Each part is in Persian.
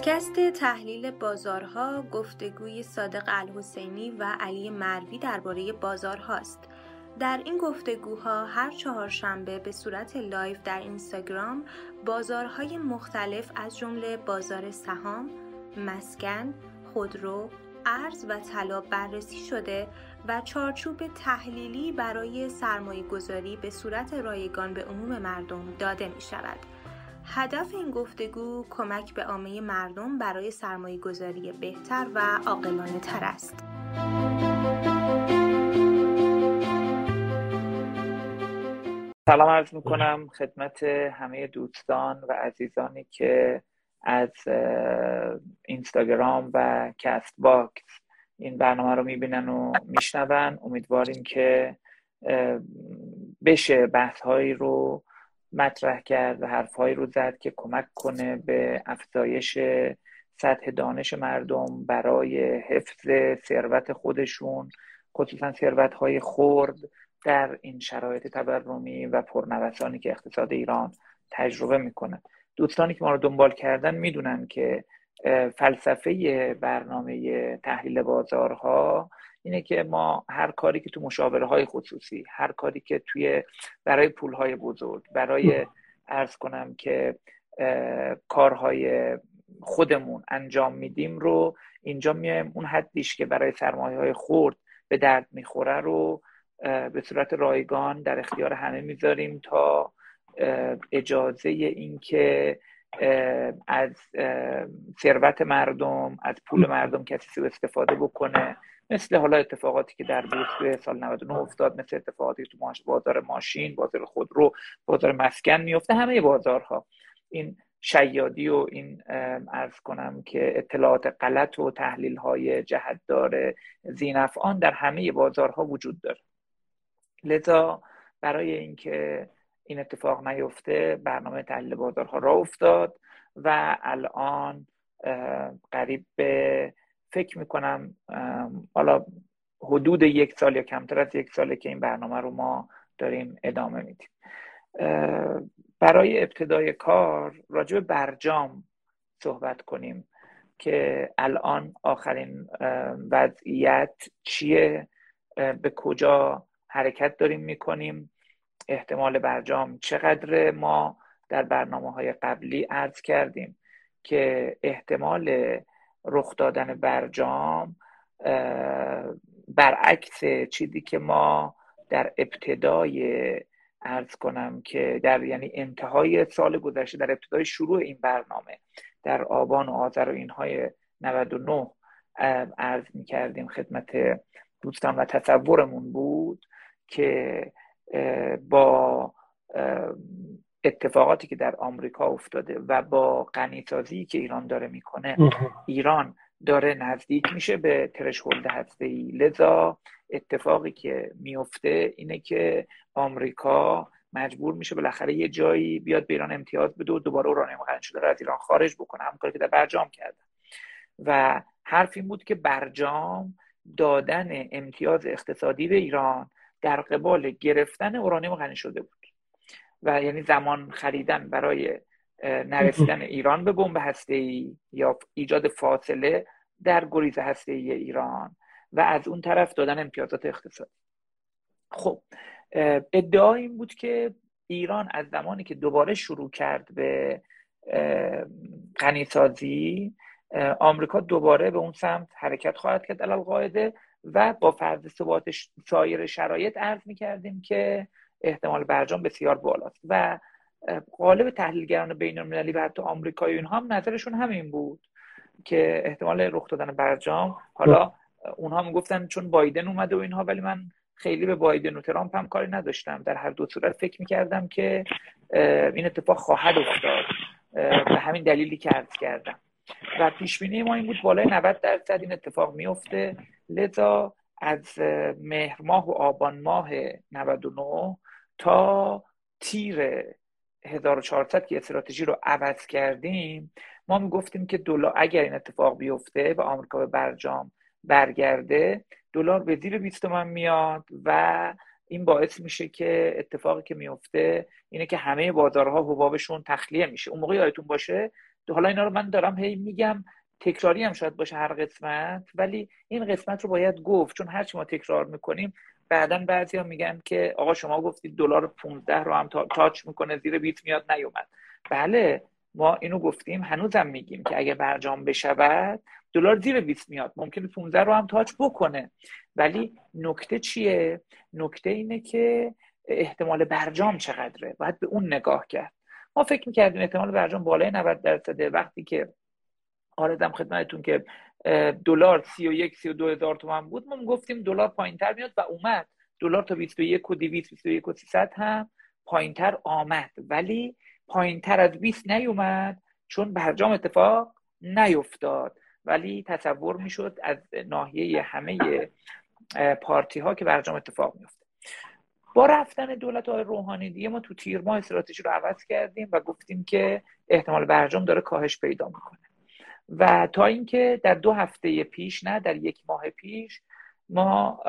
پادکست تحلیل بازارها گفتگوی صادق الحسینی و علی مروی درباره بازارهاست. در این گفتگوها هر چهارشنبه به صورت live در اینستاگرام بازارهای مختلف از جمله بازار سهام، مسکن، خودرو، ارز و طلا بررسی شده و چارچوب تحلیلی برای سرمایه گذاری به صورت رایگان به عموم مردم داده می شود. هدف این گفتگو کمک به عامه مردم برای سرمایه گذاری بهتر و عاقلانه تر است. سلام عرض می‌کنم خدمت همه دوستان و عزیزانی که از اینستاگرام و Castbox این برنامه رو می‌بینن و میشنون امیدواریم که بشه بحث هایی رو مطرح کرد و حرفهایی رو زد که کمک کنه به افزایش سطح دانش مردم برای حفظ ثروت خودشون خصوصا ثروت های خرد در این شرایط تورمی و پرنوسانی که اقتصاد ایران تجربه می‌کنه. دوستانی که ما رو دنبال کردن می‌دونن که فلسفه برنامه تحلیل بازارها اینه که ما هر کاری که تو مشاوره های خصوصی هر کاری که توی برای پول های بزرگ برای ارز کنم که کارهای خودمون انجام میدیم رو اینجا میایم. اون حدیش که برای سرمایه های خورد به درد می‌خوره رو به صورت رایگان در اختیار همه می‌ذاریم تا اجازه اینکه از ثروت مردم از پول مردم کسی سو استفاده بکنه. مثل حالا اتفاقاتی که در بورس سال 99 افتاد مثل اتفاقاتی که تو بازار ماشین بازار خودرو بازار مسکن میفته همه بازارها. این شیادی و این ارز کنم که اطلاعات غلط و تحلیل های جهتدار زینفعان در همه بازارها وجود داره. لذا برای اینکه این اتفاق نیفته برنامه تحلیل بازارها را افتاد و الان قریب به فکر می‌کنم حالا حدود یک سال یا کمتر از یک ساله که این برنامه رو ما داریم ادامه میدیم. برای ابتدای کار راجع برجام صحبت کنیم که الان آخرین وضعیت چیه به کجا حرکت داریم می‌کنیم. احتمال برجام چقدر ما در برنامه های قبلی عرض کردیم که احتمال رخ دادن برجام برعکس چیزی که ما در ابتدای ارز کنم که در یعنی انتهای سال گذشته در ابتدای شروع این برنامه در آبان و آذر و اینهای 99 عرض می کردیم خدمت دوستان و تصورمون بود که با اتفاقاتی که در آمریکا افتاده و با غنیسازی که ایران داره می‌کنه ایران داره نزدیک میشه به ترشهولد هسته ای لذا اتفاقی که میفته اینه که آمریکا مجبور میشه بالاخره یه جایی بیاد به ایران امتیاز بده و دوباره اورانیوم قند شده رو از ایران خارج بکنه. همون کاری که در برجام کرده. و حرف این بود که برجام دادن امتیاز اقتصادی به ایران در قبال گرفتن اورانیوم غنی شده بود. و یعنی زمان خریدن برای نرسیدن ایران به بمب هسته ای یا ایجاد فاصله در گریز هسته ای ایران و از اون طرف دادن امتیازات اقتصادی. خب ادعا این بود که ایران از زمانی که دوباره شروع کرد به غنیسازی آمریکا دوباره به اون سمت حرکت خواهد کرد. علال قاعده و با فرض ثبات سایر شرایط عرض می کردیم که احتمال برجام بسیار بالاست. و قالب تحلیلگران بین المللی و حتی آمریکایی اینها هم نظرشون همین بود که احتمال رخ دادن برجام. حالا اونها می‌گفتن چون بایدن اومده و اینها ولی من خیلی به بایدن و ترامپ هم کاری نداشتم. در هر دو صورت فکر می‌کردم که این اتفاق خواهد افتاد. به همین دلیلی که عرض کردم. و پیش ما این بود بالای 90 درصد این اتفاق میفته. لذا از مهر ماه و آبان ماه 99 تا تیر 1400 که استراتژی رو عوض کردیم ما می‌گفتیم که دلار اگر این اتفاق بیفته و آمریکا به برجام برگرده دلار به زیر 20 تومن میاد و این باعث میشه که اتفاقی که میفته اینه که همه بازارها حبابشون تخلیه میشه. اون موقع یادتون باشه حالا اینا رو من دارم هی میگم تکراری هم شاید باشه هر قسمت ولی این قسمت رو باید گفت چون هرچی ما تکرار می‌کنیم بعدا بعضی ها میگن که آقا شما گفتید دلار 15 رو هم تاچ می‌کنه زیر بیت میاد نیومد. بله ما اینو گفتیم هنوزم میگیم که اگه برجام بشود دلار زیر 20 میاد ممکنه 15 رو هم تاچ بکنه. ولی نکته چیه؟ نکته اینه که احتمال برجام چقدره؟ باید به اون نگاه کرد. ما فکر می‌کردیم احتمال برجام بالای 90 درصده. وقتی که آردم خدمتتون که دلار 31 32 هزار تومان بود ما گفتیم دلار پایینتر میاد و اومد. دلار تا 21 و 200 21 و 300 هم پایینتر آمد. ولی پایینتر از 20 نیومد چون برجام اتفاق نیفتاد. ولی تصور می‌شد از ناحیه همه پارتی ها که برجام اتفاق میفته با رفتن دولت های روحانی دیگه ما تو تیر ماه استراتژی رو عوض کردیم و گفتیم که احتمال برجام داره کاهش پیدا می‌کنه. و تا اینکه در دو هفته پیش نه در یک ماه پیش ما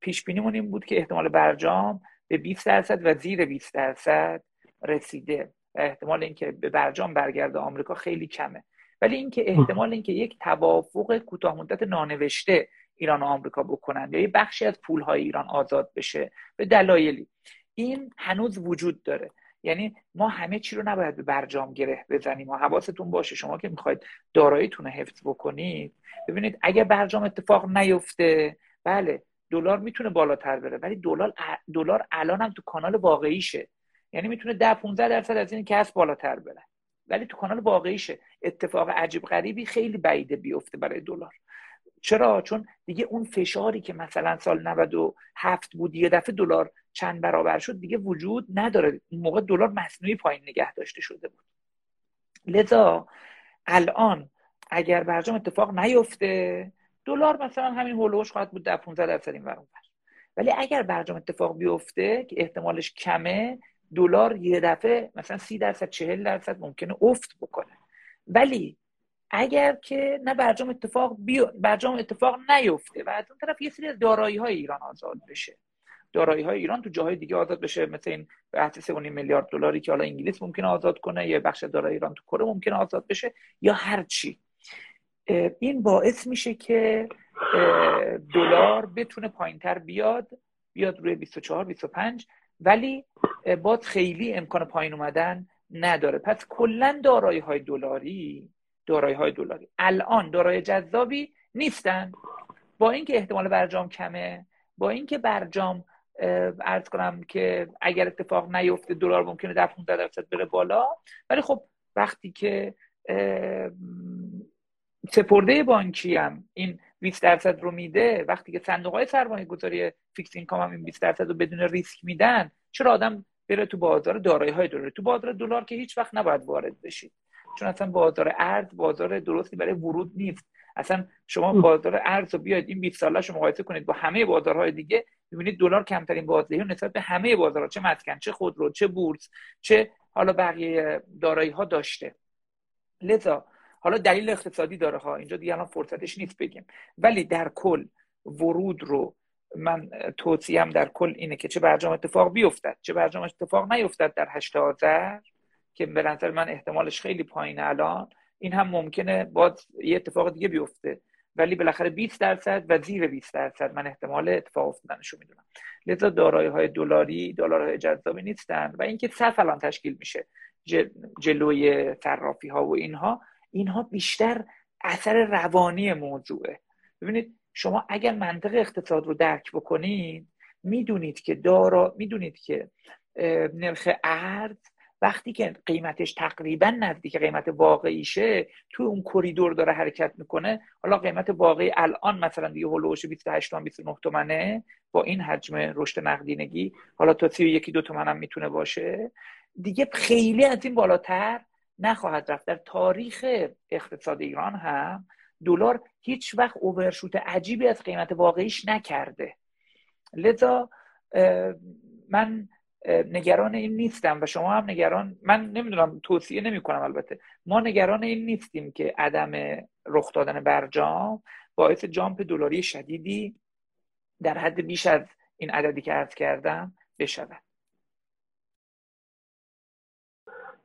پیش این بود که احتمال برجام به 20 درصد و زیر 20 درصد رسیده و احتمال اینکه به برجام برگرده آمریکا خیلی کمه. ولی اینکه احتمال اینکه یک توافق کوتاه مدت نانوشته ایران و آمریکا بکنن یا یه بخشی از پولهای ایران آزاد بشه به دلایلی. این هنوز وجود داره. یعنی ما همه چی رو نباید به برجام گره بزنیم و حواستون باشه. شما که می‌خواید داراییتون رو حفظ بکنید ببینید اگه برجام اتفاق نیفته بله دلار می‌تونه بالاتر بره ولی دلار دلار الان هم تو کانال واقعیشه. یعنی می‌تونه 10 15 درصد از این کسب بالاتر بره. ولی تو کانال واقعیشه. اتفاق عجیب غریبی خیلی بعیده بیفته برای دلار. چرا؟ چون دیگه اون فشاری که مثلا سال 97 بود یه دفعه دلار چند برابر شد دیگه وجود نداره. اون موقع دلار مصنوعی پایین نگه داشته شده بود. لذا الان اگر برجام اتفاق نیفته دلار مثلا همین هولوش خواهد بود در 15 درصد این ور ولی اگر برجام اتفاق بیفته که احتمالش کمه دلار یه دفعه مثلا سی درصد چهل درصد ممکنه افت بکنه. ولی اگر که نه برجام اتفاق بیو... برجام اتفاق نیفته و از اون طرف یه سری از دارایی های ایران آزاد بشه. دارایی های ایران تو جاهای دیگه آزاد بشه مثل این بحث 3.5 میلیارد دلاری که حالا انگلیس ممکنه آزاد کنه یا بخش دارایی ایران تو کره ممکنه آزاد بشه یا هر چی. این باعث میشه که دلار بتونه پایینتر بیاد بیاد روی 24 25 ولی باز خیلی امکان پایین اومدن نداره. پس کلا دارایی های دلاری دارایی های دلاری الان دارای جذابی نیستن. با اینکه احتمال برجام کمه با اینکه برجام ارز کنم که اگر اتفاق نیفته دلار ممکنه در 15 درصد بره بالا. ولی خب وقتی که سپرده بانکی هم این 20 درصد رو میده وقتی که صندوق های سرمایه گذاری fixed income هم این 20 درصد رو بدون ریسک میدن چرا آدم بره تو بازار دارایی های دلار تو بازار دلار که هیچ وقت نباید وارد بشید چون اصلا بازار ارز بازار درستی برای ورود نیست. اصلا شما بازار ارز رو بیاید این 20 ساله رو مقایسه کنید با همه بازارهای دیگه ببینید دلار کمترین بازدهی نسبت به همه بازارها چه مسکن چه خودرو چه بورس چه حالا بقیه دارایی ها داشته. لذا حالا دلیل اقتصادی داره ها اینجا دیگه الان فرصتش نیست بگیم. ولی در کل ورود رو من توصیم در کل اینه که چه برجام اتفاق بیفتد چه برجام اتفاق نیفتد در هشت آذر که به نظر من احتمالش خیلی پایین الان این هم ممکنه باز یه اتفاق دیگه بیفته. ولی بالاخره 20 درصد و زیر 20 درصد من احتمال اتفاق افتادنشو می‌دونم. لذا دارایی های دلاری دلارهای جذابی نیستن و اینکه صف الان تشکیل میشه جلوی صرافی ها و اینها اینها بیشتر اثر روانی موضوعه. ببینید شما اگر منطق اقتصاد رو درک بکنید می‌دونید که دارا می‌دونید که نرخ ارز وقتی که قیمتش تقریبا نزدیک قیمت واقعیشه تو اون کریدور داره حرکت می‌کنه حالا قیمت واقعی الان مثلا دیگه هولوش 28 تومن 29 تومنه با این حجم رشد نقدینگی. حالا تا 31 دو تومن هم می‌تونه باشه. دیگه خیلی از این بالاتر نخواهد رفت. در تاریخ اقتصاد ایران هم دلار هیچ وقت اوورشوت عجیبی از قیمت واقعیش نکرده. لذا من نگران این نیستم و شما هم نگران من نمی‌دونم توصیه نمی کنم البته. ما نگران این نیستیم که عدم رخ دادن برجام باعث jump دلاری شدیدی در حد بیش از این عددی که عرض کردم بشود.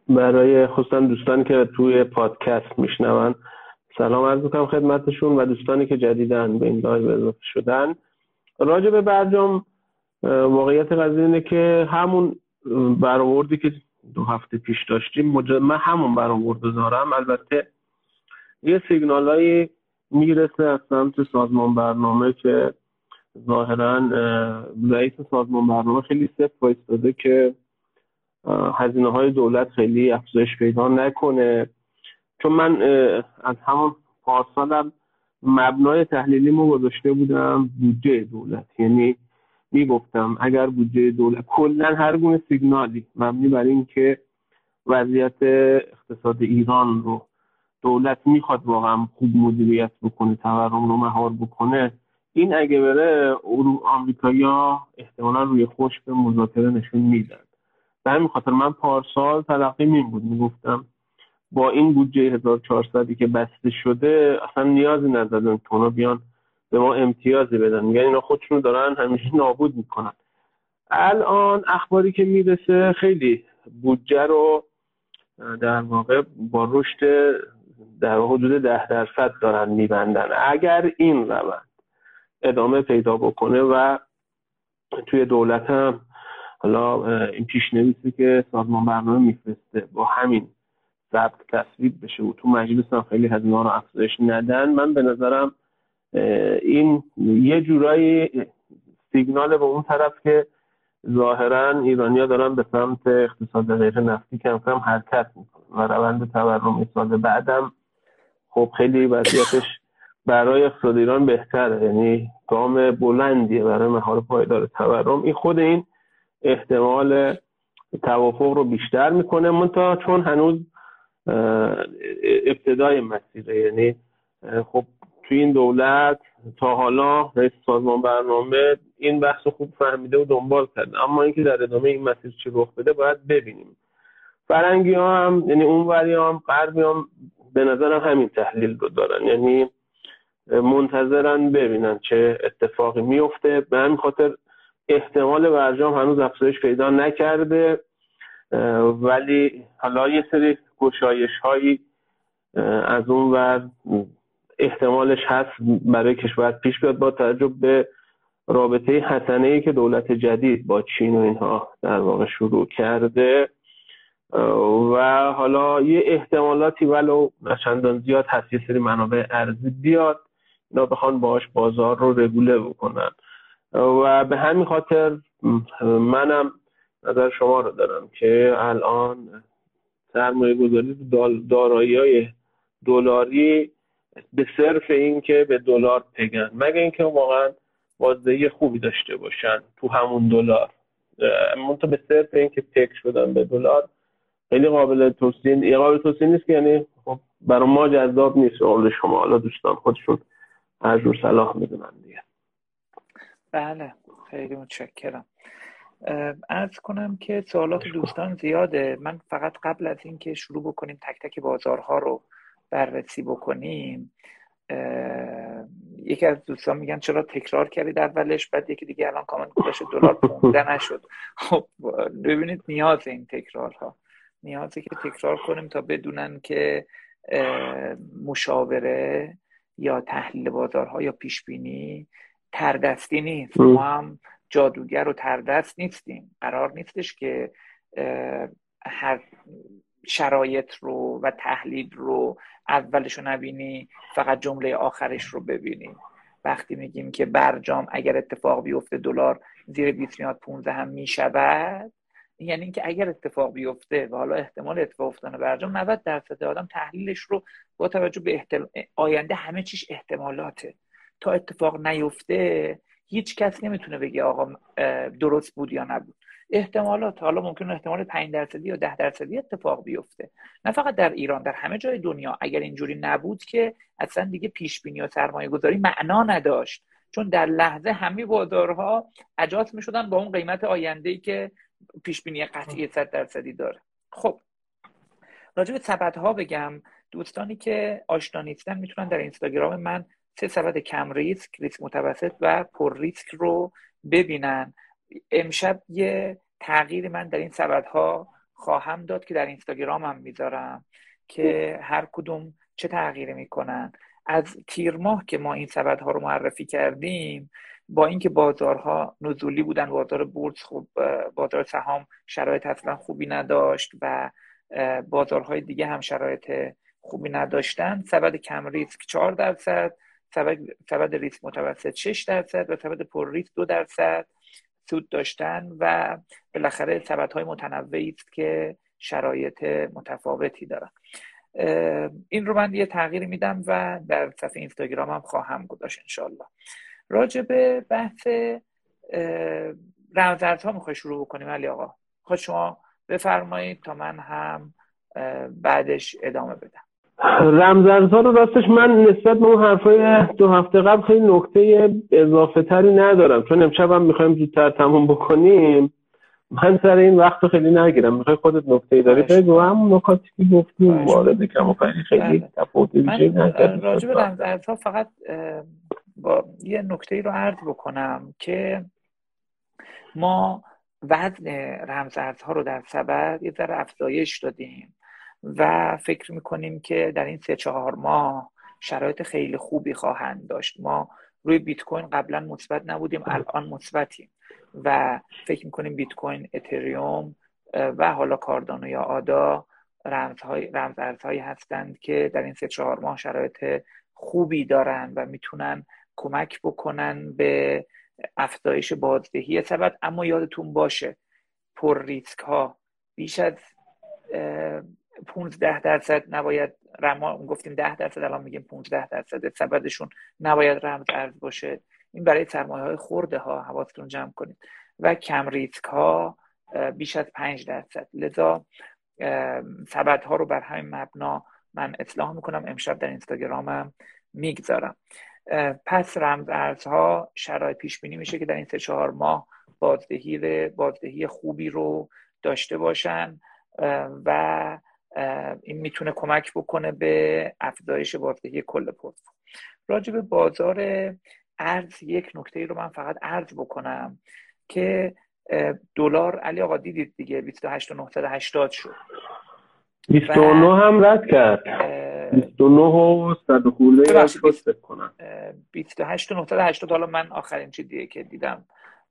برای خصوصا دوستانی که توی پادکست میشنون سلام عرض می‌کنم خدمتشون و دوستانی که جدیدا به این live اضافه شدن. راجع به برجام واقعیت قضیه اینه که همون برآوردی که دو هفته پیش داشتیم من همون برآورد دارم. البته یه سیگنالایی می‌رسه از سمت سازمان برنامه که ظاهرا رئیس سازمان برنامه خیلی صفت وایستاده که هزینه های دولت خیلی افزایش پیدا نکنه. چون من از همون پارسالم مبنای تحلیلی مو گذاشته بودم بودجه دولت. یعنی می‌گفتم اگر بودجه دولت کلا هر گونه سیگنالی مبنی بر اینکه وضعیت اقتصاد ایران رو دولت می‌خواد واقعا خوب مدیریت بکنه تورم رو مهار بکنه این اگه بره آمریکایی‌ها احتمالا روی خوش به مذاکره نشون میدن. به همین خاطر من پارسال تلقی این بود. می‌گفتم با این بودجه 1400 که بسته شده اصلا نیازی ندارن که بیان به ما امتیازی بدن. میگن اینا خودشون دارن همیشه نابود می‌کنن. الان اخباری که می‌رسه خیلی بودجه رو در واقع با رشد در حدود ده درصد دارن میبندن. اگر این روند ادامه پیدا بکنه و توی دولت هم حالا این پیشنویسی که سازمان برنامه میفرسته با همین ضبط تصویب بشه و تو مجلس هم خیلی هزینه رو افزایش ندن من به نظرم این یه جورایی سیگنال به اون طرف که ظاهرا ایرانیا دارن به سمت اقتصاد غیر نفتی کم کم حرکت می‌کنن و روند تورم سال بعدم خب خیلی وضعیتش برای اقتصاد ایران بهتره. یعنی گام بلندیه برای مهار پایدار تورم. این خود این احتمال توافق رو بیشتر می‌کنه منتها چون هنوز ابتدای مسیره. یعنی خب توی این دولت تا حالا رئیس سازمان برنامه این بحث خوب فهمیده و دنبال کرده. اما اینکه در ادامه این مسیر چی رخ بده باید ببینیم. فرنگی ها هم یعنی اون وری هم غربی هم به نظرم همین تحلیل رو دارن. یعنی منتظرن ببینن چه اتفاقی میفته. به همین خاطر احتمال برجام هنوز افزایش پیدا نکرده. ولی حالا یه سری گشایش هایی از اون ور احتمالش هست برای کشور پیش بیاد با توجه به رابطه حسنه ای که دولت جدید با چین و اینها در واقع شروع کرده. و حالا یه احتمالاتی ولو چندان زیاد هست یه سری منابع ارزی بیاد اینا بخوان باش بازار رو رگوله بکنن. و به همین خاطر منم نظر شما رو دارم که الان سرمایه گذاری دارایی های دلاری به صرف این که به دلار پگن مگه اینکه واقعا بازدهی خوبی داشته باشن تو همون دلار. منتها به صرف اینکه پک شدن به دلار خیلی قابل توصیه قابل توصیه نیست که یعنی خب برای ما جذاب نیست قابل شما. حالا دوستان خودشون هر جور صلاح می‌دونن دیگه. بله خیلی متشکرم. ارز کنم که سوالات دوستان زیاده. من فقط قبل از اینکه شروع بکنیم تک تک بازارها رو بررسی بکنیم. یکی از دوستان میگن چرا تکرار کردید اولش بعد یکی دیگه الان کامنت گذاشته دلار 15 نشد. خب ببینید نیاز این تکرارها. نیازه که تکرار کنیم تا بدونن که مشاوره یا تحلیل بازارها یا پیش بینی تردستی نیست. ما هم جادوگر و تردست نیستیم. قرار نیستش که هر شرایط رو و تحلیل رو اولش رو نبینی فقط جمله آخرش رو ببینی. وقتی میگیم که برجام اگر اتفاق بیفته دلار زیر 20 میاد 15 هم می‌شود یعنی اینکه اگر اتفاق بیفته و حالا احتمال اتفاق افتادن برجام 90 درصد آدم تحلیلش رو با توجه به احتل... آینده همه چیش احتمالاته. تا اتفاق نیفته هیچ کس نمی‌تونه بگه آقا درست بود یا نبود. احتمالات. حالا ممکن احتمال 5 درصدی یا 10 درصدی اتفاق بیفته. نه فقط در ایران در همه جای دنیا. اگر اینجوری نبود که اصلا دیگه پیش بینی و سرمایه گذاری معنا نداشت. چون در لحظه همه بازارها اجاز می شدن با اون قیمت آینده ای که پیش بینی قطعی 100 درصدی داره. خب راجع به سبدها بگم. دوستانی که آشنا نیستن می‌تونن در اینستاگرام من سه سبد کم ریسک ریسک متوسط و پر ریسک رو ببینن. امشب یه تغییر من در این سبدها خواهم داد که در اینستاگرامم می‌ذارم که هر کدوم چه تغییری می‌کنن. از تیر ماه که ما این سبدها رو معرفی کردیم با اینکه بازارها نزولی بودن بازار بورس خوب بازار سهام شرایط اصلا خوبی نداشت و بازارهای دیگه هم شرایط خوبی نداشتن. سبد کم ریسک 4 درصد سبد, سبد ریسک متوسط 6 درصد و سبد پر ریسک 2 درصد. سود داشتن و بالاخره سبدهای متنوعی است که شرایط متفاوتی دارن. این رو من یه تغییر میدم و در صفحه اینستاگرام هم خواهم گذاشت انشالله راجع به بحث ها می‌خوای شروع بکنیم علی آقا؟ خواهد شما بفرمایید تا من هم بعدش ادامه بدم. ها رو راستش من نسبت به اون حرفای دو هفته قبل خیلی نکته اضافه تری ندارم. چون امشب هم می‌خوایم زودتر تموم بکنیم. من سر این وقت خیلی نگیرم. می‌خوای خودت نکته داری؟ بگو. هم نکاتی که گفتیم وارد کم خیلی بله. تفاوتی من راجع به فقط با یه نکته ای رو عرض بکنم که ما وزن رمزارزها رو در سبد یه ذره افزایش دادیم. و فکر می‌کنیم که در این سه چهار ماه شرایط خیلی خوبی خواهند داشت. ما روی بیت کوین قبلا مثبت نبودیم الان مثبتیم و فکر می‌کنیم بیت کوین اتریوم و حالا کاردانو یا آدا رمزهای رمز ارزهایی هستند که در این سه چهار ماه شرایط خوبی دارن و می‌تونن کمک بکنن به افزایش بازدهی سبد. اما یادتون باشه پر ریسک ها بیش از 15 درصد نباید رما گفتیم 10 درصد الان میگیم 15 درصد. سبدشون نباید رمز ارز باشه. این برای سرمایه های خورده ها حواستون جمع کنید. و کم ریسک ها بیش از 5 درصد. لذا سبد ها رو بر همین مبنا من اصلاح می‌کنم. امشب در اینستاگرامم می‌گذارم. پس رمز ارزها شرایط پیش بینی میشه که در این سه چهار ماه بازدهی بازدهی خوبی رو داشته باشن. و این می‌تونه کمک بکنه به افزایش بازدهی کل پورتفولیو. راجع به بازار ارز یک نکته رو من فقط ارز بکنم که دلار علی آقا دیدید دیگه 28980 شد. 29 هم رد کرد. 29 و 100 خورده فکر کنم. 28 و 980 حالا من آخرین چیزیه که دیدم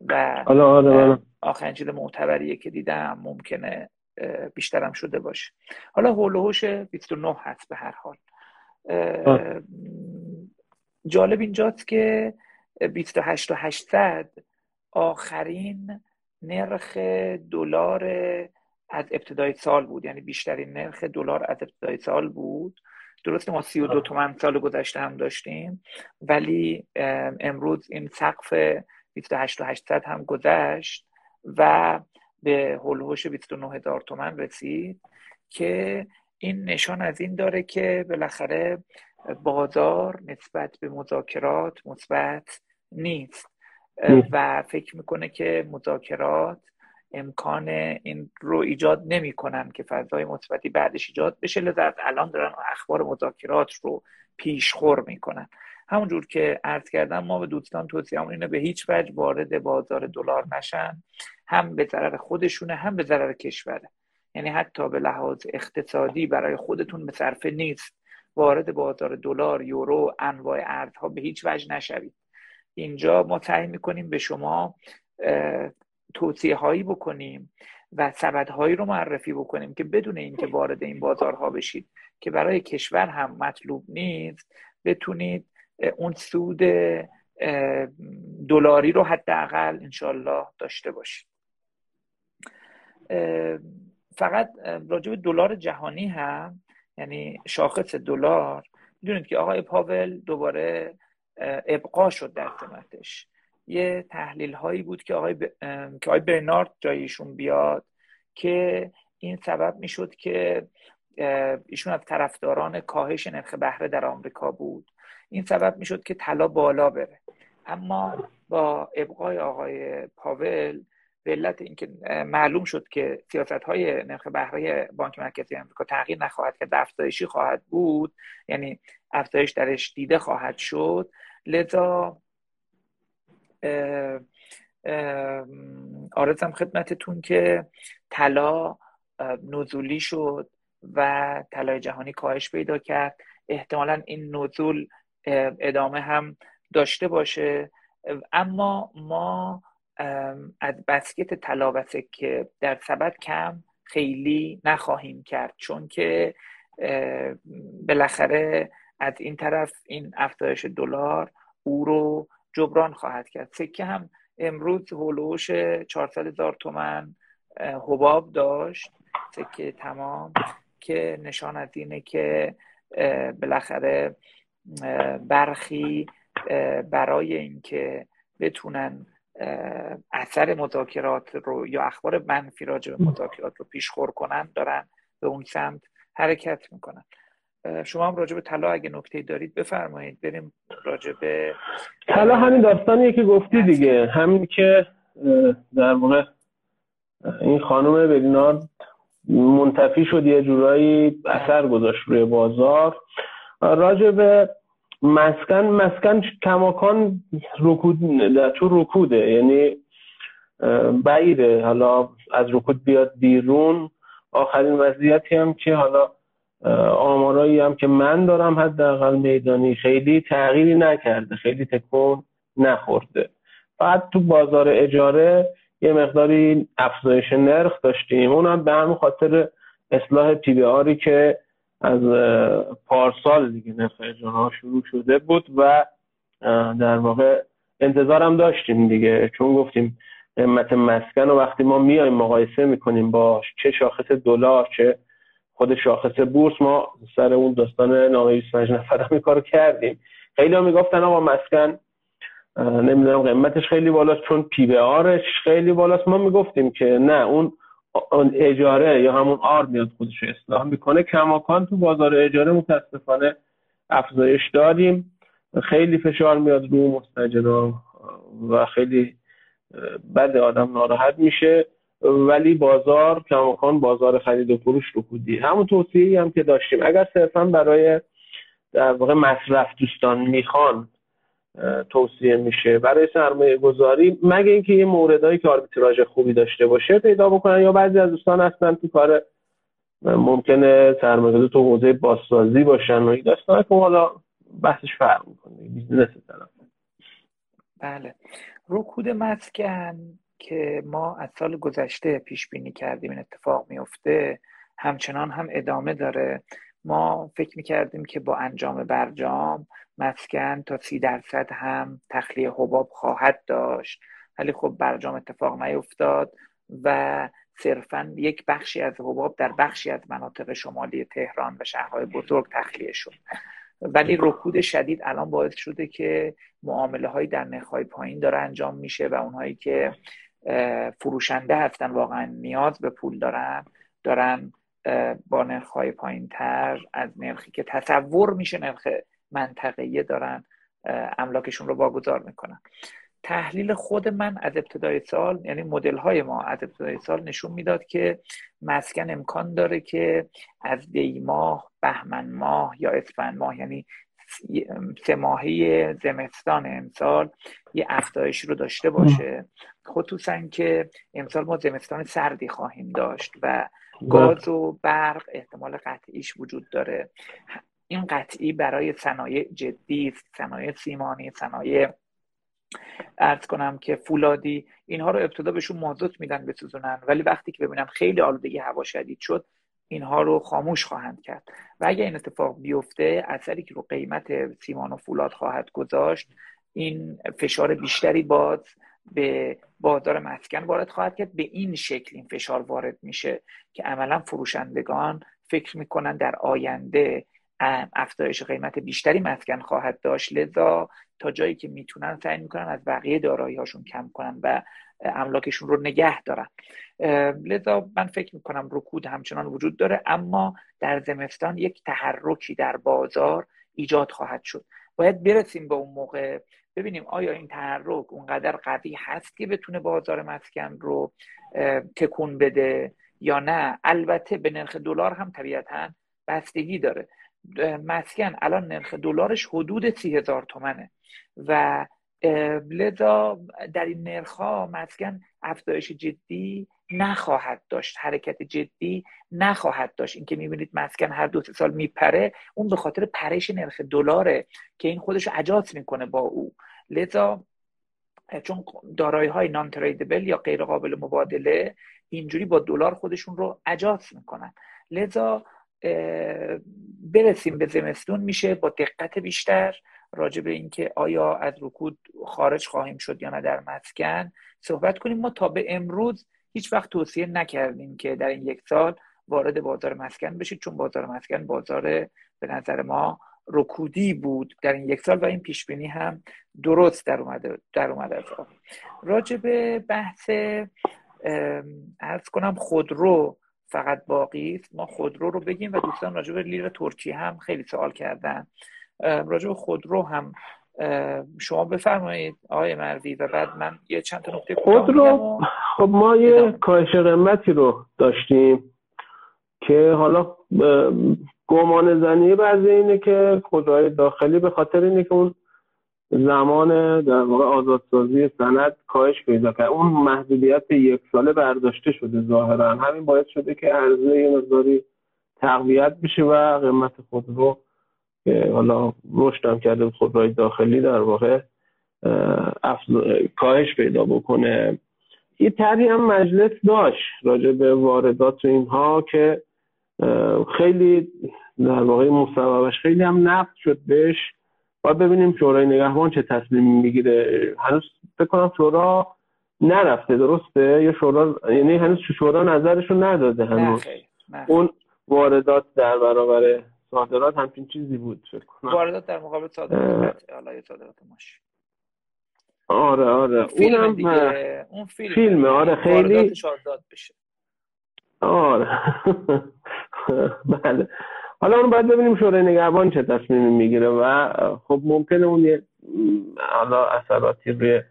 و حالا آره. آخرین چیز معتبریه که دیدم ممکنه بیشترم شده باشه. حالا هول هوش 29 هست به هر حال. جالب اینجاست که 28 و 800 آخرین نرخ دلار از ابتدای سال بود. یعنی بیشترین نرخ دلار از ابتدای سال بود. درست ما 32 تومن سال گذشته هم داشتیم. ولی امروز این سقف 28 و 800 هم گذشت و به هلوش 29 هزار تومن رسید که این نشان از این داره که بالاخره بازار نسبت به مذاکرات مثبت نیست. و فکر می‌کنه که مذاکرات امکان این رو ایجاد نمی‌کنن که فضای مثبتی بعدش ایجاد بشه. لذا الان دارن اخبار مذاکرات رو پیشخور می‌کنن. همونجور که عرض کردم ما به دوستان توصیه اینه به هیچ وجه وارد بازار دلار نشن. هم به ضرر خودشونه هم به ضرر کشوره. یعنی حتی به لحاظ اقتصادی برای خودتون به صرفه نیست. وارد بازار دلار یورو انواع ارزها به هیچ وجه نشوید. اینجا ما تعیین می‌کنیم به شما توصیه هایی بکنیم و سبدهایی رو معرفی بکنیم که بدون اینکه وارد این بازارها بشید که برای کشور هم مطلوب نیست بتونید اون سود دلاری رو حداقل انشالله داشته باشید فقط راجع به دلار جهانی هم یعنی شاخص دلار می‌دونید که آقای پاول دوباره ابقا شد در قیمتش یه تحلیل هایی بود که آقای, ب... که آقای برنارد جایشون بیاد که این سبب می‌شد که ایشون از طرفداران کاهش نرخ بهره در آمریکا بود. این سبب می‌شد که طلا بالا بره. اما با ابقای آقای پاول به علت اینکه معلوم شد که سیاست های نرخ بهره بانک مرکزی آمریکا تغییر نخواهد کرد افزایشی خواهد بود یعنی افزایش درش دیده خواهد شد لذا آرزم خدمتتون که طلا نزولی شد و طلای جهانی کاهش پیدا کرد. احتمالا این نزول ادامه هم داشته باشه. اما ما از بسکت طلا و سکه در سبد کم خیلی نخواهیم کرد چون که بالاخره از این طرف این افزایش دلار او رو جبران خواهد کرد. سکه هم امروز هلوش 400 هزار تومن حباب داشت سکه تمام که نشان از اینه که بالاخره برخی برای اینکه بتونن اثر مذاکرات رو یا اخبار منفی راجع به مذاکرات رو پیشخور کنن دارن به اون سمت حرکت می‌کنن. شما هم راجع به طلا اگه نکته دارید بفرمایید. بریم راجع به طلا همین داستانیه که گفتی دیگه. همین که در واقع این خانم برینارد منتفی شد یه جورایی اثر گذاشت روی بازار. راجع به مسکن مسکن کماکان رکود تو رکوده یعنی بعیده. حالا از رکود بیاد بیرون. آخرین وضعیتی هم که حالا آمارایی هم که من دارم حداقل میدانی خیلی تغییری نکرده خیلی تکون نخورده. بعد تو بازار اجاره یه مقداری افزایش نرخ داشتیم. اونم به همون خاطر اصلاح پی که از پارسال دیگه نرخ ها شروع شده بود و در واقع انتظارم داشتیم دیگه. چون گفتیم قیمت مسکن و وقتی ما میایم مقایسه می‌کنیم با چه شاخص دلار چه خود شاخص بورس ما سر اون داستان نامه 25 نفر هم کارو کردیم. خیلی هم می‌گفتن آقا مسکن نمی‌دونم قیمتش خیلی بالاست چون پی به آرش خیلی بالاست. ما می‌گفتیم که نه اون اجاره یا همون آر میاد خودش رو اصلاح می‌کنه. کماکان تو بازار اجاره متاسفانه افزایش داریم خیلی فشار میاد رو مستجرا و خیلی بد آدم ناراحت میشه. ولی بازار کماکان بازار خرید و فروش رکودی همون توصیه هم که داشتیم. اگر صرفا برای در واقع مصرف دوستان می‌خوان توصیه میشه. برای سرمایه گذاری مگه اینکه یه موردهایی که آربیتراژ خوبی داشته باشه پیدا بکنن یا بعضی از دوستان هستن تو کار ممکنه سرمایه تو حوزه بازسازی باشن و این داستان که حالا بحثش فرق می‌کنه business طرف. بله. رکود مسکن که ما از سال گذشته پیش بینی کردیم این اتفاق میفته همچنان هم ادامه داره. ما فکر می‌کردیم که با انجام برجام مسکن تا سی درصد هم تخلیه حباب خواهد داشت. ولی خب برجام اتفاق نیفتاد و صرفا یک بخشی از حباب در بخشی از مناطق شمالی تهران و شهرهای بزرگ تخلیه شد. ولی رکود شدید الان باعث شده که معامله های در نرخ پایین داره انجام میشه و اونهایی که فروشنده هستن واقعا نیاز به پول دارن دارن با نرخ های پایین تر از نرخی که تصور میشه نرخ منطقه‌ای دارن املاکشون رو واگذار می‌کنن. تحلیل خود من از ابتدای سال یعنی مدل های ما از ابتدای سال نشون می‌داد که مسکن امکان داره که از دی ماه بهمن ماه یا اسفند ماه یعنی سه ماهی زمستان امسال یه افزایش رو داشته باشه. خصوصا که امسال ما زمستان سردی خواهیم داشت و گاز و برق احتمال قطعیش وجود داره. این قطعی برای صنایع جدی صنایع سیمانی صنایع ارز کنم که فولادی اینها رو ابتدا بهشون مازوت میدن بسوزونن. ولی وقتی که ببینم خیلی آلودگی هوا شدید شد اینها رو خاموش خواهند کرد. و اگر این اتفاق بیفته اثری که رو قیمت سیمان و فولاد خواهد گذاشت این فشار بیشتری باز به بازار مسکن وارد خواهد کرد. به این شکل این فشار وارد میشه که عملا فروشندگان فکر می‌کنن در آینده افزایش قیمت بیشتری مسکن خواهد داشت. لذا تا جایی که می‌تونن سعی می‌کنن از بقیه دارایی هاشون کم کنن و املاکشون رو نگه دارن. لذا من فکر می‌کنم رکود همچنان وجود داره اما در زمستان یک تحرکی در بازار ایجاد خواهد شد. باید برسیم به اون موقع. ببینیم آیا این تحرک اونقدر قوی هست که بتونه بازار مسکن رو تکون بده یا نه؟ البته به نرخ دلار هم طبیعتا بستگی داره. مسکن الان نرخ دلارش حدود سی هزار تومنه و لذا در این نرخ ها مسکن افزایش جدی نخواهد داشت. حرکت جدی نخواهد داشت. اینکه می‌بینید مسکن هر دو سال میپره اون به خاطر پرش نرخ دلاره که این خودش رو اجاز می‌کنه با او. لذا چون دارایی های نان تریدبل یا غیر قابل مبادله اینجوری با دلار خودشون رو اجاز می‌کنن. لذا برسیم به زمستون. میشه با دقت بیشتر راجع به اینکه آیا از رکود خارج خواهیم شد یا نه در مسکن صحبت کنیم. ما تا به امروز هیچ وقت توصیه نکردیم که در این یک سال وارد بازار مسکن بشید چون بازار مسکن بازار به نظر ما رکودی بود در این یک سال و این پیش بینی هم درست در اومده در اومده از راجع به بحث ارز کنم خودرو فقط باقی است. ما خودرو رو بگیم و دوستان راجع به لیر ترکیه هم خیلی سوال کردن. راجع به خودرو هم شما بفرمایید آقای مروی و بعد من یه چند تا نکته خودرو خب ما یه کاهش قیمتی رو داشتیم که حالا گمان زنی بعضی اینه که خودروهای داخلی به خاطر اینه که اون زمان در واقع آزادسازی سند کاهش پیدا کرد. اون محدودیت یک ساله برداشته شده ظاهرا. همین باعث شده که عرضه یه مقداری تقویت بشه و قیمت خودرو که حالا رشد هم کرده خودروهای داخلی در واقع کاهش پیدا بکنه. یه طرحی هم مجلس داشت راجع به واردات و اینها که خیلی در واقع مصوبش خیلی هم نفت شد بهش. باید ببینیم شورای نگهبان چه تصمیمی می‌گیره. هنوز فکر کنم شورا نرفته درسته؟ یا شورا یعنی هنوز شورا نظرشو نداده هنوز؟ اون واردات در برابر صادرات همچین چیزی بود فکر کنم. واردات در مقابل صادرات حالا صادرات ماشین آره آره. اونم دیگه. اون فیلم فیلمه. آره خیلی بشه. آره. بله. حالا اون باید ببینیم شورای نگهبان چه تصمیمی می‌گیره و خب ممکنه اون یه حالا اثراتی روی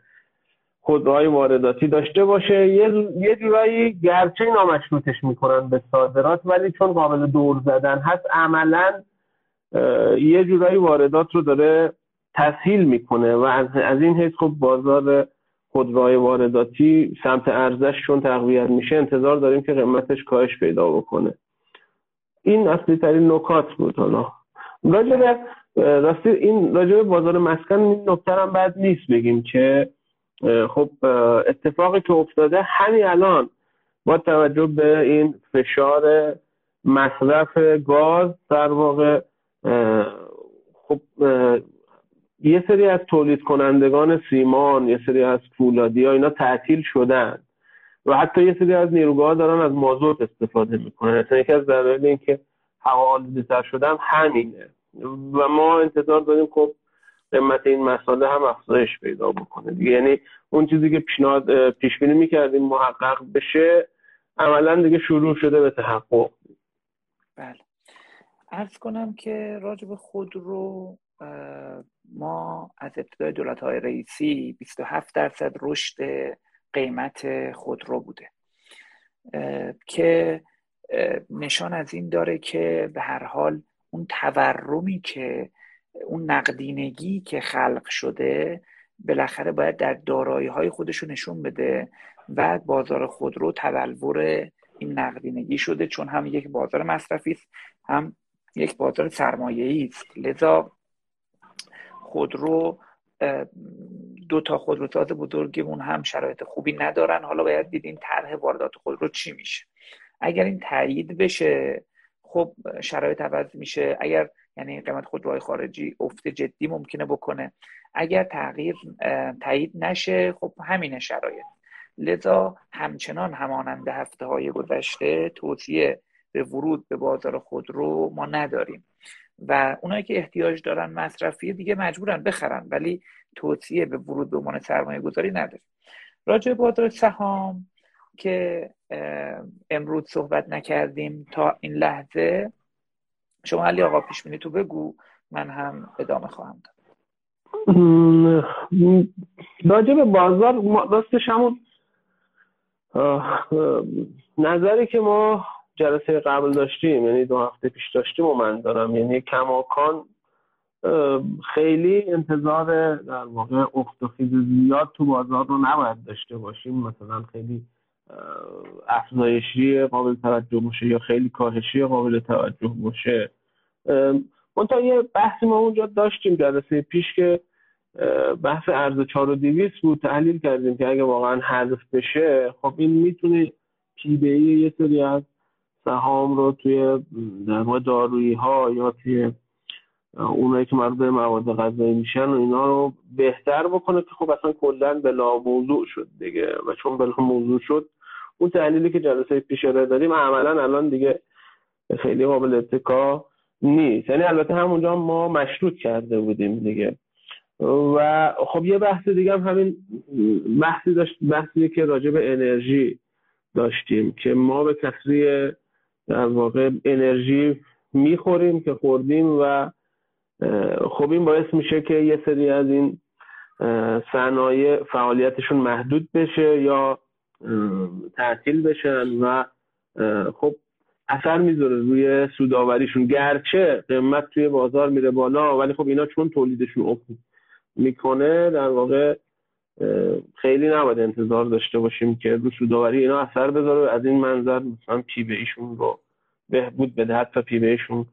خودروهای وارداتی داشته باشه. یه یه جورایی گرچه نامشروطش می‌کنن به صادرات ولی چون قابل دور زدن هست عملا یه جورایی واردات رو داره تسهیل می‌کنه و از, از این حیث خب بازار خودروهای وارداتی سمت ارزش چون تقویت میشه انتظار داریم که قیمتش کاهش پیدا بکنه. این اصلی ترین نکات بود حالا. راجع راستی این راجع بازار مسکن این نکته هم بد نیست بگیم که خب اتفاقی که افتاده همین الان با توجه به این فشار مصرف گاز در واقع خب یه سری از تولید کنندگان سیمان یه سری از فولادی ها اینا تعطیل شدن و حتی یه سری از نیروگاه دارن از مازوت استفاده می‌کنن. اصلا یکی از دلایل اینکه هوا آلوده شدن همینه. و ما انتظار داریم خب قیمت این مساله هم افزایش پیدا بکنه. یعنی اون چیزی که پیشنهاد پیش بینی می‌کردیم محقق بشه عملا دیگه شروع شده به تحقق. بله. ارز کنم که راجب خود رو ما از ابتدای دولت های رئیسی 27 درصد رشد قیمت خودرو بوده که نشان از این داره که به هر حال اون تورمی که اون نقدینگی که خلق شده بالاخره باید در دارایی های خودش نشون بده و بازار خودرو تبلور این نقدینگی شده چون هم یک بازار مصرفی است هم یک بازار سرمایه است. لذا خودرو دو تا خودروساز بزرگمون هم شرایط خوبی ندارن. حالا باید دیدیم طرح واردات خودرو چی میشه. اگر این تایید بشه خب شرایط عوض میشه. اگر یعنی قیمت خودروهای خارجی افت جدی ممکنه بکنه. اگر تغییر تایید نشه خب همین شرایط. لذا همچنان همانند هفته های گذشته توصیه به ورود به بازار خودرو ما نداریم. و اونایی که احتیاج دارن مصرفی دیگه مجبورن بخرن ولی توصیه به ورود به عنوان سرمایه گذاری نداریم. راجع بازار سهام که امروز صحبت نکردیم تا این لحظه شما علی آقا پیش تو بگو من هم ادامه خواهم داد. راجع به بازار راستش همون نظری که ما جلسه قبل داشتیم یعنی دو هفته پیش داشتیم و من دارم. یعنی کماکان خیلی انتظار در واقع افت و زیاد تو بازار رو نباید داشته باشیم. مثلا خیلی افزایشی قابل توجه باشه یا خیلی کاهشی قابل توجه باشه. منتها یه بحثی ما اونجا داشتیم جلسه پیش که بحث ارز 4 و بود. تحلیل کردیم که اگه واقعا حذف بشه خب این می‌تونه پیبه یه سری از سهام رو توی در دارویی ها یا توی اونایی که مربوط به مواد غذایی میشن و اینا رو بهتر بکنه که خب اصلا کلا بلا موضوع شد دیگه. و چون بلا موضوع شد اون تحلیلی که جلسه پیش رو داریم عملا الان دیگه خیلی قابل اتکا نیست. یعنی البته همونجا ما مشروط کرده بودیم دیگه. و خب یه بحث دیگه هم همین بحثی داشت بحثی که راجع به انرژی داشتیم که ما به کسری در واقع انرژی می‌خوریم که خوردیم و خب این باعث میشه که یه سری از این صنایع فعالیتشون محدود بشه یا تعطیل بشن و خب اثر می‌ذاره روی سوداوریشون گرچه قیمت توی بازار میره بالا ولی خب اینا چون تولیدشون افت می‌کنه در واقع خیلی نباید انتظار داشته باشیم که رو سوداوری اینا اثر بذاره. از این منظر مثلا پی ایشون رو بهبود بده. حتی پی ایشون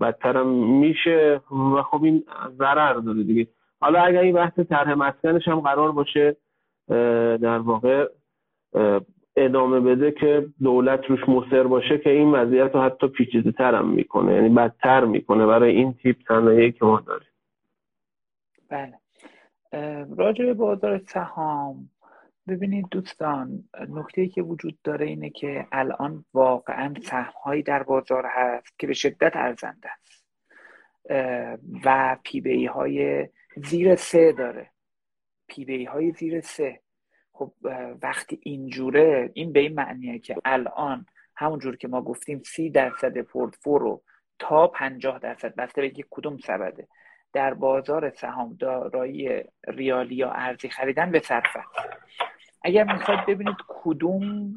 بدترم میشه و خب این ضرر داره دیگه. حالا اگر این بحث طرح مسکنش هم قرار باشه در واقع ادامه بده که دولت روش مصر باشه که این وضعیت رو حتی پیچیده ترم می‌کنه. یعنی بدتر می‌کنه. برای این تیپ صنایعی که ما داریم. بله. راجع به بازار سهام ببینید دوستان نکته که وجود داره اینه که الان واقعا سهم در بازار هست که به شدت ارزنده است و پی های زیر سه داره. پی های زیر سه. خب وقتی اینجوره این به این معنیه که الان همونجور که ما گفتیم سی درصد پورتفو رو تا پنجاه درصد بسته به کدوم سبده. در بازار سهام دارایی ریالی یا ارزی خریدن به صرفه. اگر می‌خواید ببینید کدوم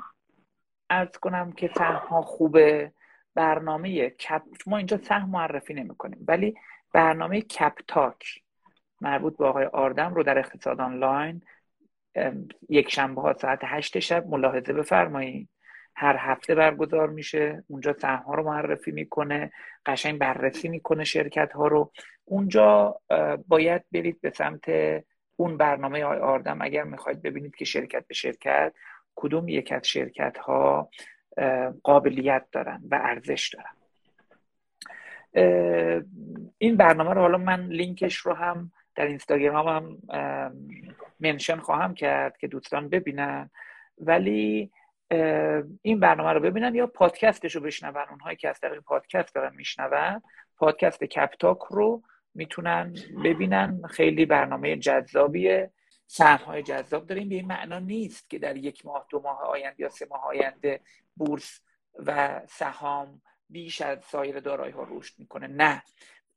ارز کنم که سهم ها خوبه برنامه کپ ما اینجا سهم معرفی نمی کنیم ولی برنامه کپ تاک مربوط به آقای آردم رو در اقتصاد آنلاین یک شنبه ها ساعت هشت شب ملاحظه بفرمایید. هر هفته برگزار میشه اونجا سهم رو معرفی می‌کنه قشنگ بررسی می‌کنه شرکت ها رو. اونجا باید برید به سمت اون برنامه آی آردم. اگر می‌خواید ببینید که شرکت به شرکت کدوم یک از شرکت ها قابلیت دارن و ارزش دارن. این برنامه رو حالا من لینکش رو هم در اینستاگرام هم منشن خواهم کرد که دوستان ببینن. ولی این برنامه رو ببینن یا پادکستش رو بشنون. اونهایی که از طریق پادکست دارن میشنون پادکست کپتاک رو می‌تونن ببینن. خیلی برنامه جذابیه. سهم های جذاب داریم. به این معنا نیست که در یک ماه دو ماه آینده یا سه ماه آینده بورس و سهام بیش از سایر دارایی ها رشد می‌کنه. نه.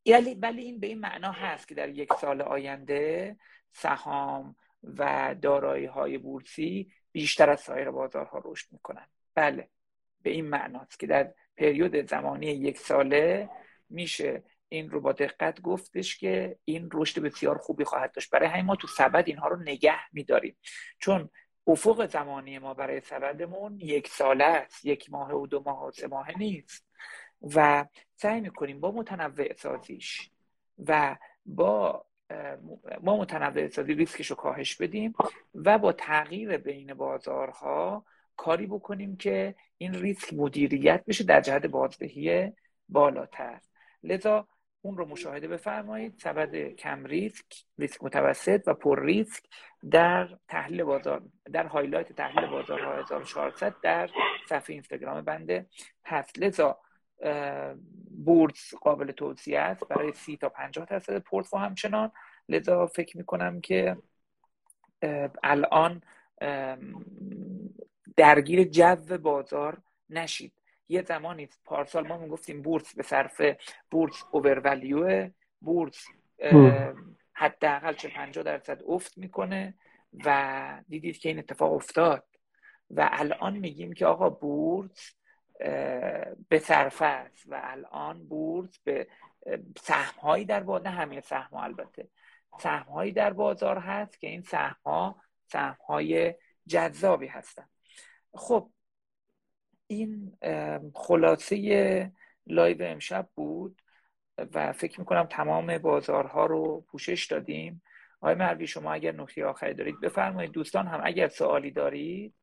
ولی ولی این به این معنا هست که در یک سال آینده سهام و دارایی های بورسی بیشتر از سایر بازارها رشد می‌کنن. بله به این معناست که در پریود زمانی یک ساله میشه این رو با دقت گفتش که این رشد بسیار خوبی خواهد داشت. برای همین ما تو سبد اینها رو نگه میداریم. چون افق زمانی ما برای سبدمون یک ساله است یک ماه و دو ماه و سه ماه نیست. و سعی می‌کنیم با متنوع سازیش و با ما متنوع سازی ریسکش رو کاهش بدیم و با تغییر بین بازارها کاری بکنیم که این ریسک مدیریت بشه در جهت بازدهی بالاتر. لذا اون رو مشاهده بفرمایید. سبد کم ریسک ریسک متوسط و پر ریسک در تحلیل بازار در highlight تحلیل بازار 1400 در صفحه اینستاگرام بنده هست. لذا بورس قابل توصیه است. برای سی تا 50 درصد پورتفو همچنان. لذا فکر می‌کنم که الان درگیر جو بازار نشید. یه زمانی پارسال ما گفتیم بورس به صرف بورس اوورولیو بورس حداقل چه 50 درصد افت می‌کنه و دیدید که این اتفاق افتاد. و الان میگیم که آقا بورس به صرفه است و الان بورس به سهم هایی در بازار نه همه سهم البته. سهم هایی در بازار هست که این سهم ها سهم های جذابی هستن. خب این خلاصه live امشب بود و فکر می‌کنم تمام بازارها رو پوشش دادیم. آقای مروی شما اگر نکته آخری دارید بفرمایید. دوستان هم اگر سوالی دارید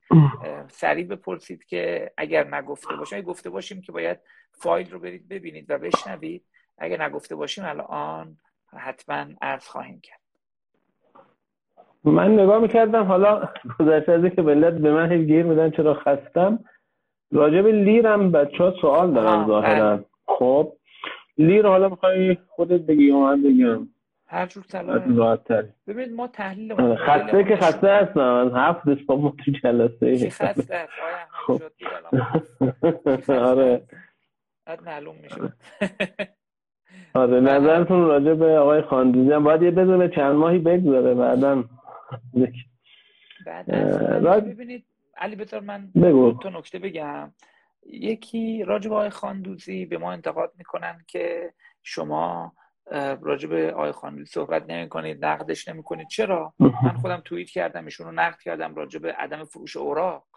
سریع بپرسید که اگر نگفته باشیم گفته باشیم که باید فایل رو برید ببینید و بشنوید. اگر نگفته باشیم الان حتما عرض خواهیم کرد. من نگاه می‌کردم حالا گذشته از که ملت به من گیر میدن چرا خستم؟ راجب لیرم بچه ها سوال دارن ظاهرا. بله. خب لیر حالا می‌خوای خودت بگی یا من بگم؟ هر جور سلام. ببینید ما تحلیل آره، خسته که خسته هستم. از هفت دست ما تو جلسه خسته خب. آره. معلوم میشه آره. نظرتون راجع به آقای خاندوزی هم باید یه بدون چند ماهی بگذاره بعدا. بعد ببینید علی بذار من بگو. تو نکته بگم. یکی راجع به آقای خاندوزی به ما انتقاد می‌کنن که شما راجع به آقای خاندوزی صحبت نمی کنید نقدش نمی کنید چرا من خودم توییت کردم ایشون رو نقد کردم راجع به عدم فروش اوراق.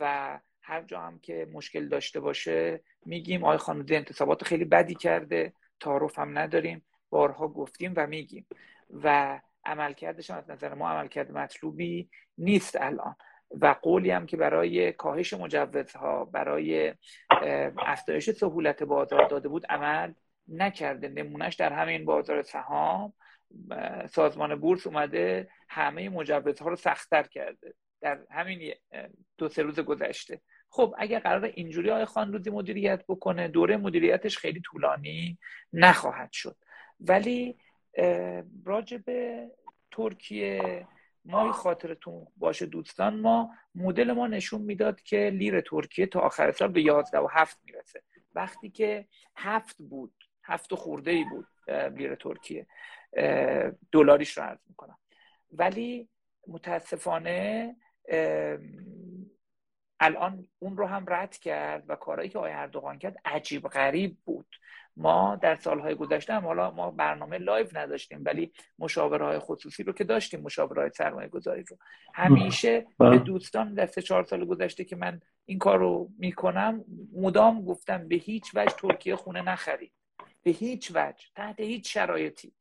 و هر جا هم که مشکل داشته باشه میگیم آقای خاندوزی انتصابات خیلی بدی کرده تعارف هم نداریم. بارها گفتیم و میگیم. و عملکردش از نظر ما عملکرد مطلوبی نیست الان. و قولی هم که برای کاهش مجوزها برای افزایش سهولت بازار داده بود عمل نکرده نمونهش در همین بازار سهام سازمان بورس اومده همه مجوزها رو سختتر کرده در همین دو سه روز گذشته. خب اگر قرار اینجوری آقای خانروزی مدیریت بکنه دوره مدیریتش خیلی طولانی نخواهد شد. ولی راجع به ترکیه ما خاطرتون باشه دوستان ما مدل ما نشون می‌داد که لیر ترکیه تا آخر سال به 11 و 7 می‌رسه. وقتی که هفت بود هفت و خورده ای بود لیر ترکیه. دلاریش رو عرض می‌کنم. ولی متاسفانه الان اون رو هم رد کرد و کارهایی که آقای اردوغان کرد عجیب غریب بود. ما در سالهای گذشته هم حالا ما برنامه live نداشتیم ولی مشاوره های خصوصی رو که داشتیم مشاوره های سرمایه گذاری رو. همیشه به بله. دوستان در سه چهار سال گذشته که من این کار رو می‌کنم مدام گفتم به هیچ وجه ترکیه خونه نخرید. به هیچ وجه تحت هیچ شرایطی.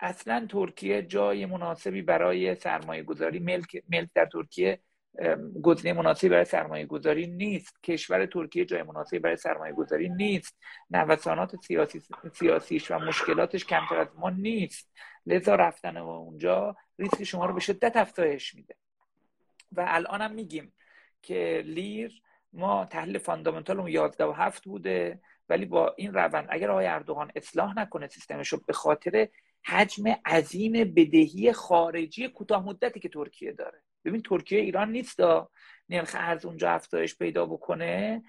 اصلا ترکیه جای مناسبی برای سرمایه گذاری ملک, ملک در ترکیه گزینه مناسبی برای سرمایه گذاری نیست. کشور ترکیه جای مناسبی برای سرمایه گذاری نیست. نوسانات سیاسی سیاسیش و مشکلاتش کمتر از ما نیست. لذا رفتن اونجا ریسک شما رو به شدت افزایش میده. و الان هم میگیم که لیر ما تحلیل fundamental اون 11 و 7 بوده. ولی با این روند اگر آقای اردوغان اصلاح نکنه سیستمش رو به خاطر حجم عظیم بدهی خارجی کوتاه مدتی که ترکیه داره. ببین ترکیه ایران نیست نرخ ارز اونجا افزایش پیدا بکنه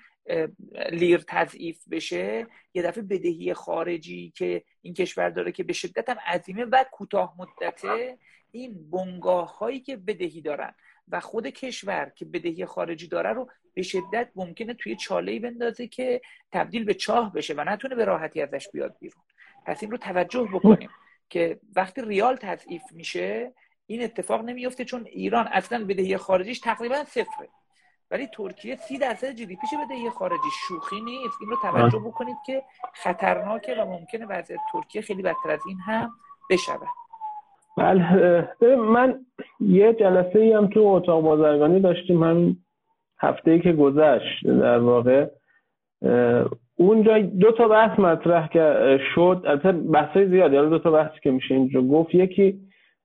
لیر تضعیف بشه. یه دفعه بدهی خارجی که این کشور داره که به شدت هم عظیمه و کوتاه مدته این بنگاه هایی که بدهی دارن و خود کشور که بدهی خارجی داره رو به شدت ممکنه توی چاله بندازه که تبدیل به چاه بشه و نتونه به راحتی ازش بیاد بیرون. پس این رو توجه بکنیم که وقتی ریال تضعیف میشه این اتفاق نمیفته چون ایران اصلا بدهی خارجیش تقریبا صفره. ولی ترکیه سی درصد جی دی پیش بدهی خارجی شوخی نیست. این رو توجه بکنید که خطرناکه و ممکنه وضعیت ترکیه خیلی بدتر از این هم بشود. بله من یه جلسه ای هم تو اتاق بازرگانی داشتیم هم هفته ای که گذشت در واقع اونجا دو تا بحث مطرح شد. البته بحثای زیادی. حالا دو تا بحثی که میشه اینجا گفت. یکی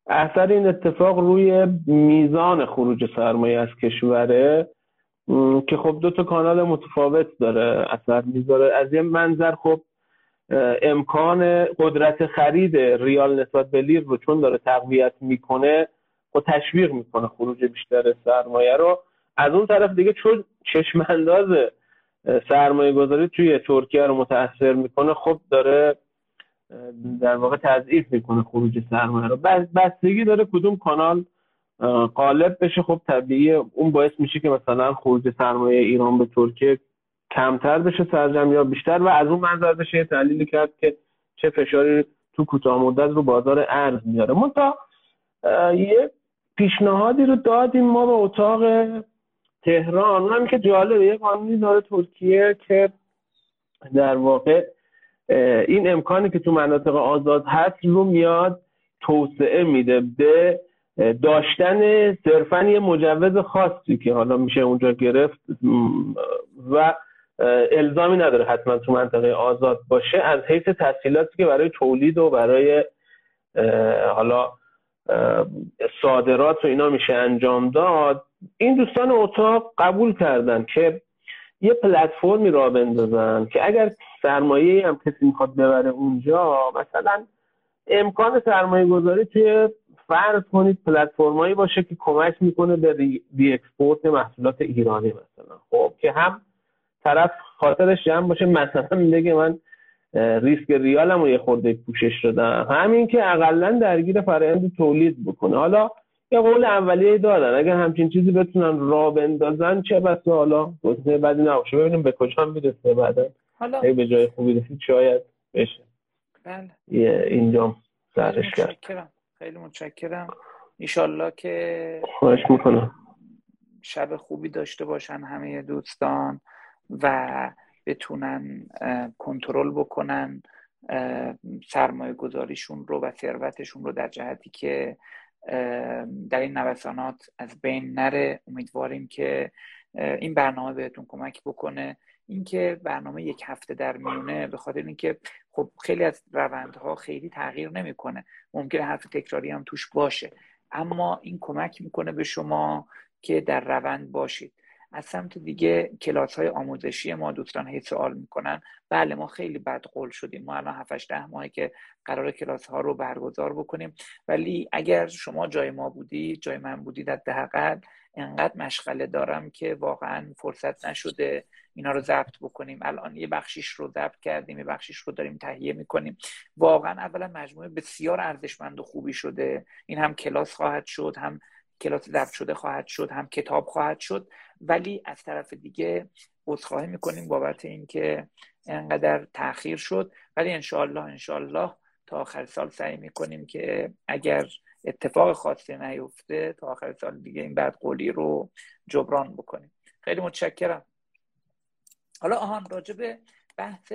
اثر این اتفاق روی میزان خروج سرمایه از کشوره که خب دو تا کانال متفاوت داره اثر می‌ذاره. از یه منظر خب امکان قدرت خرید ریال نسبت به لیر رو چون داره تقویت می‌کنه و خب تشویق می‌کنه خروج بیشتر سرمایه رو. از اون طرف دیگه چون چشم انداز سرمایه گذاری توی ترکیه رو متاثر می‌کنه خب داره در واقع تضعیف می‌کنه خروج سرمایه رو. بستگی داره کدوم کانال قالب بشه. خب طبیعی اون باعث میشه که مثلا خروج سرمایه ایران به ترکیه کمتر بشه سرجم یا بیشتر. و از اون منظر بشه تحلیلی کرد که چه فشاری تو کوتاه مدت رو بازار ارز میاره منتها یه پیشنهادی رو دادیم. ما به اتاق تهران. اونم که جالبه یه قانونی داره ترکیه که در واقع این امکانی که تو مناطق آزاد هست رو میاد توسعه میده به داشتن صرفا یه مجوز خاصی که حالا میشه اونجا گرفت. و الزامی نداره حتما تو منطقه آزاد باشه از حیث تسهیلاتی که برای تولید و برای حالا صادرات و اینا میشه انجام داد. این دوستان اتاق قبول کردن که یه پلتفرمی را بندازن که اگر سرمایه هم کسی می‌خواد ببره اونجا مثلا امکان سرمایه گذاری توی فرض کنید پلتفرمایی باشه که کمک می‌کنه به re-export محصولات ایرانی مثلا. خب که هم طرف خاطرش جمع باشه مثلا بگه من ریسک ریالم رو یه خورده پوشش دادم. همین که اقلا درگیر فرآیند تولید بکنه. حالا یه قول اولیه دارن. اگر همچین چیزی بتونن را بندازن چه بسا حالا گزینه بعدی نباشه. ببینیم به کجا می‌رسه بعدا. حالا به جای خوبی رسید شاید بشه. بله. اینجا سرش کرد. خیلی متشکرم. ایشالله که خواهش می‌کنم. شب خوبی داشته باشن همه دوستان و بتونن کنترل بکنن سرمایه گذاریشون رو و ثروتشون رو در جهتی که در این نوسانات از بین نره. امیدواریم که این برنامه بهتون کمک بکنه. اینکه برنامه یک هفته در میونه به خاطر اینکه خب خیلی از روندها خیلی تغییر نمی‌کنه. ممکنه حرف تکراری هم توش باشه. اما این کمک می‌کنه به شما که در روند باشید. از سمت دیگه کلاس های آموزشی ما دوستان هی سوال می‌کنن. بله ما خیلی بد قول شدیم. ما الان 7 ده ماهی که قرار کلاس ها رو برگزار بکنیم. ولی اگر شما جای ما بودید جای من بودید در دهقل انقدر مشغله دارم که واقعا فرصت نشده اینا رو ضبط بکنیم. الان یه بخشیش رو ضبط کردیم یه بخشیش رو داریم تهیه می‌کنیم. واقعا اولا مجموعه بسیار ارزشمند و خوبی شده. این هم کلاس خواهد شد هم کلاس ضبط شده خواهد شد هم کتاب خواهد شد. ولی از طرف دیگه عذرخواهی می‌کنیم بابت اینکه انقدر تاخیر شد. ولی انشالله انشالله تا آخر سال سعی می‌کنیم که اگر اتفاق خاصی نیفته تا آخر سال دیگه این بعد قولی رو جبران بکنیم. خیلی متشکرم. حالا آهان راجب بحث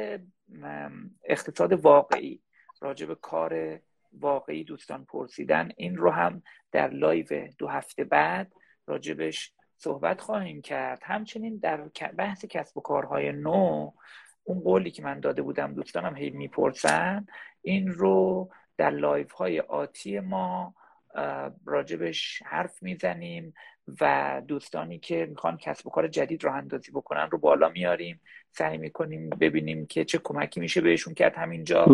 اقتصاد واقعی راجب کار واقعی دوستان پرسیدن. این رو هم در لایو دو هفته بعد راجبش صحبت خواهیم کرد. همچنین در بحث کسب و کارهای نو اون قولی که من داده بودم دوستانم هی می‌پرسن این رو در live های آتی ما راجبش حرف می‌زنیم و دوستانی که می‌خوان کسب و کار جدید راه اندازی بکنن رو بالا میاریم. سعی می‌کنیم ببینیم که چه کمکی میشه بهشون کرد همینجا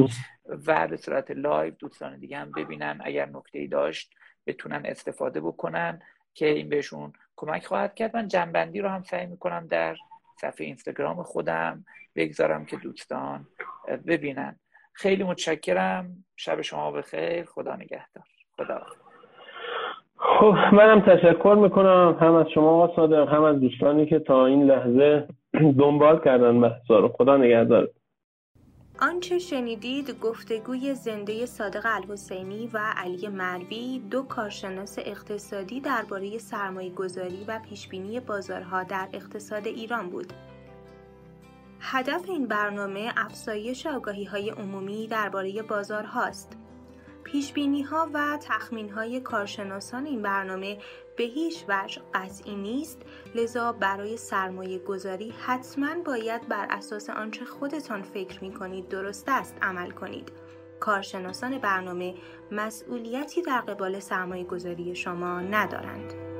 و به صورت live دوستان دیگه هم ببینن اگر نکته ای داشت بتونن استفاده بکنن که این بهشون کمک خواهد کرد. من جمع‌بندی رو هم سعی می‌کنم در صفحه اینستاگرام خودم بگذارم که دوستان ببینن. خیلی متشکرم. شب شما بخیر. خدا نگهدار. خدا خب منم تشکر می‌کنم. هم از شما صادق هم از دوستانی که تا این لحظه دنبال کردن بحثا رو. خدا نگهدار. آنچه شنیدید گفتگوی زنده صادق الحسینی و علی مروی دو کارشناس اقتصادی درباره سرمایه گذاری و پیشبینی بازارها در اقتصاد ایران بود. هدف این برنامه افزایش آگاهی های عمومی درباره بازار پیش ها و تخمین های کارشناسان این برنامه به هیچ وجه قطعی نیست لذا برای سرمایه گذاری حتما باید بر اساس آنچه خودتان فکر می کنید درست است عمل کنید. کارشناسان برنامه مسئولیتی در قبال سرمایه گذاری شما ندارند.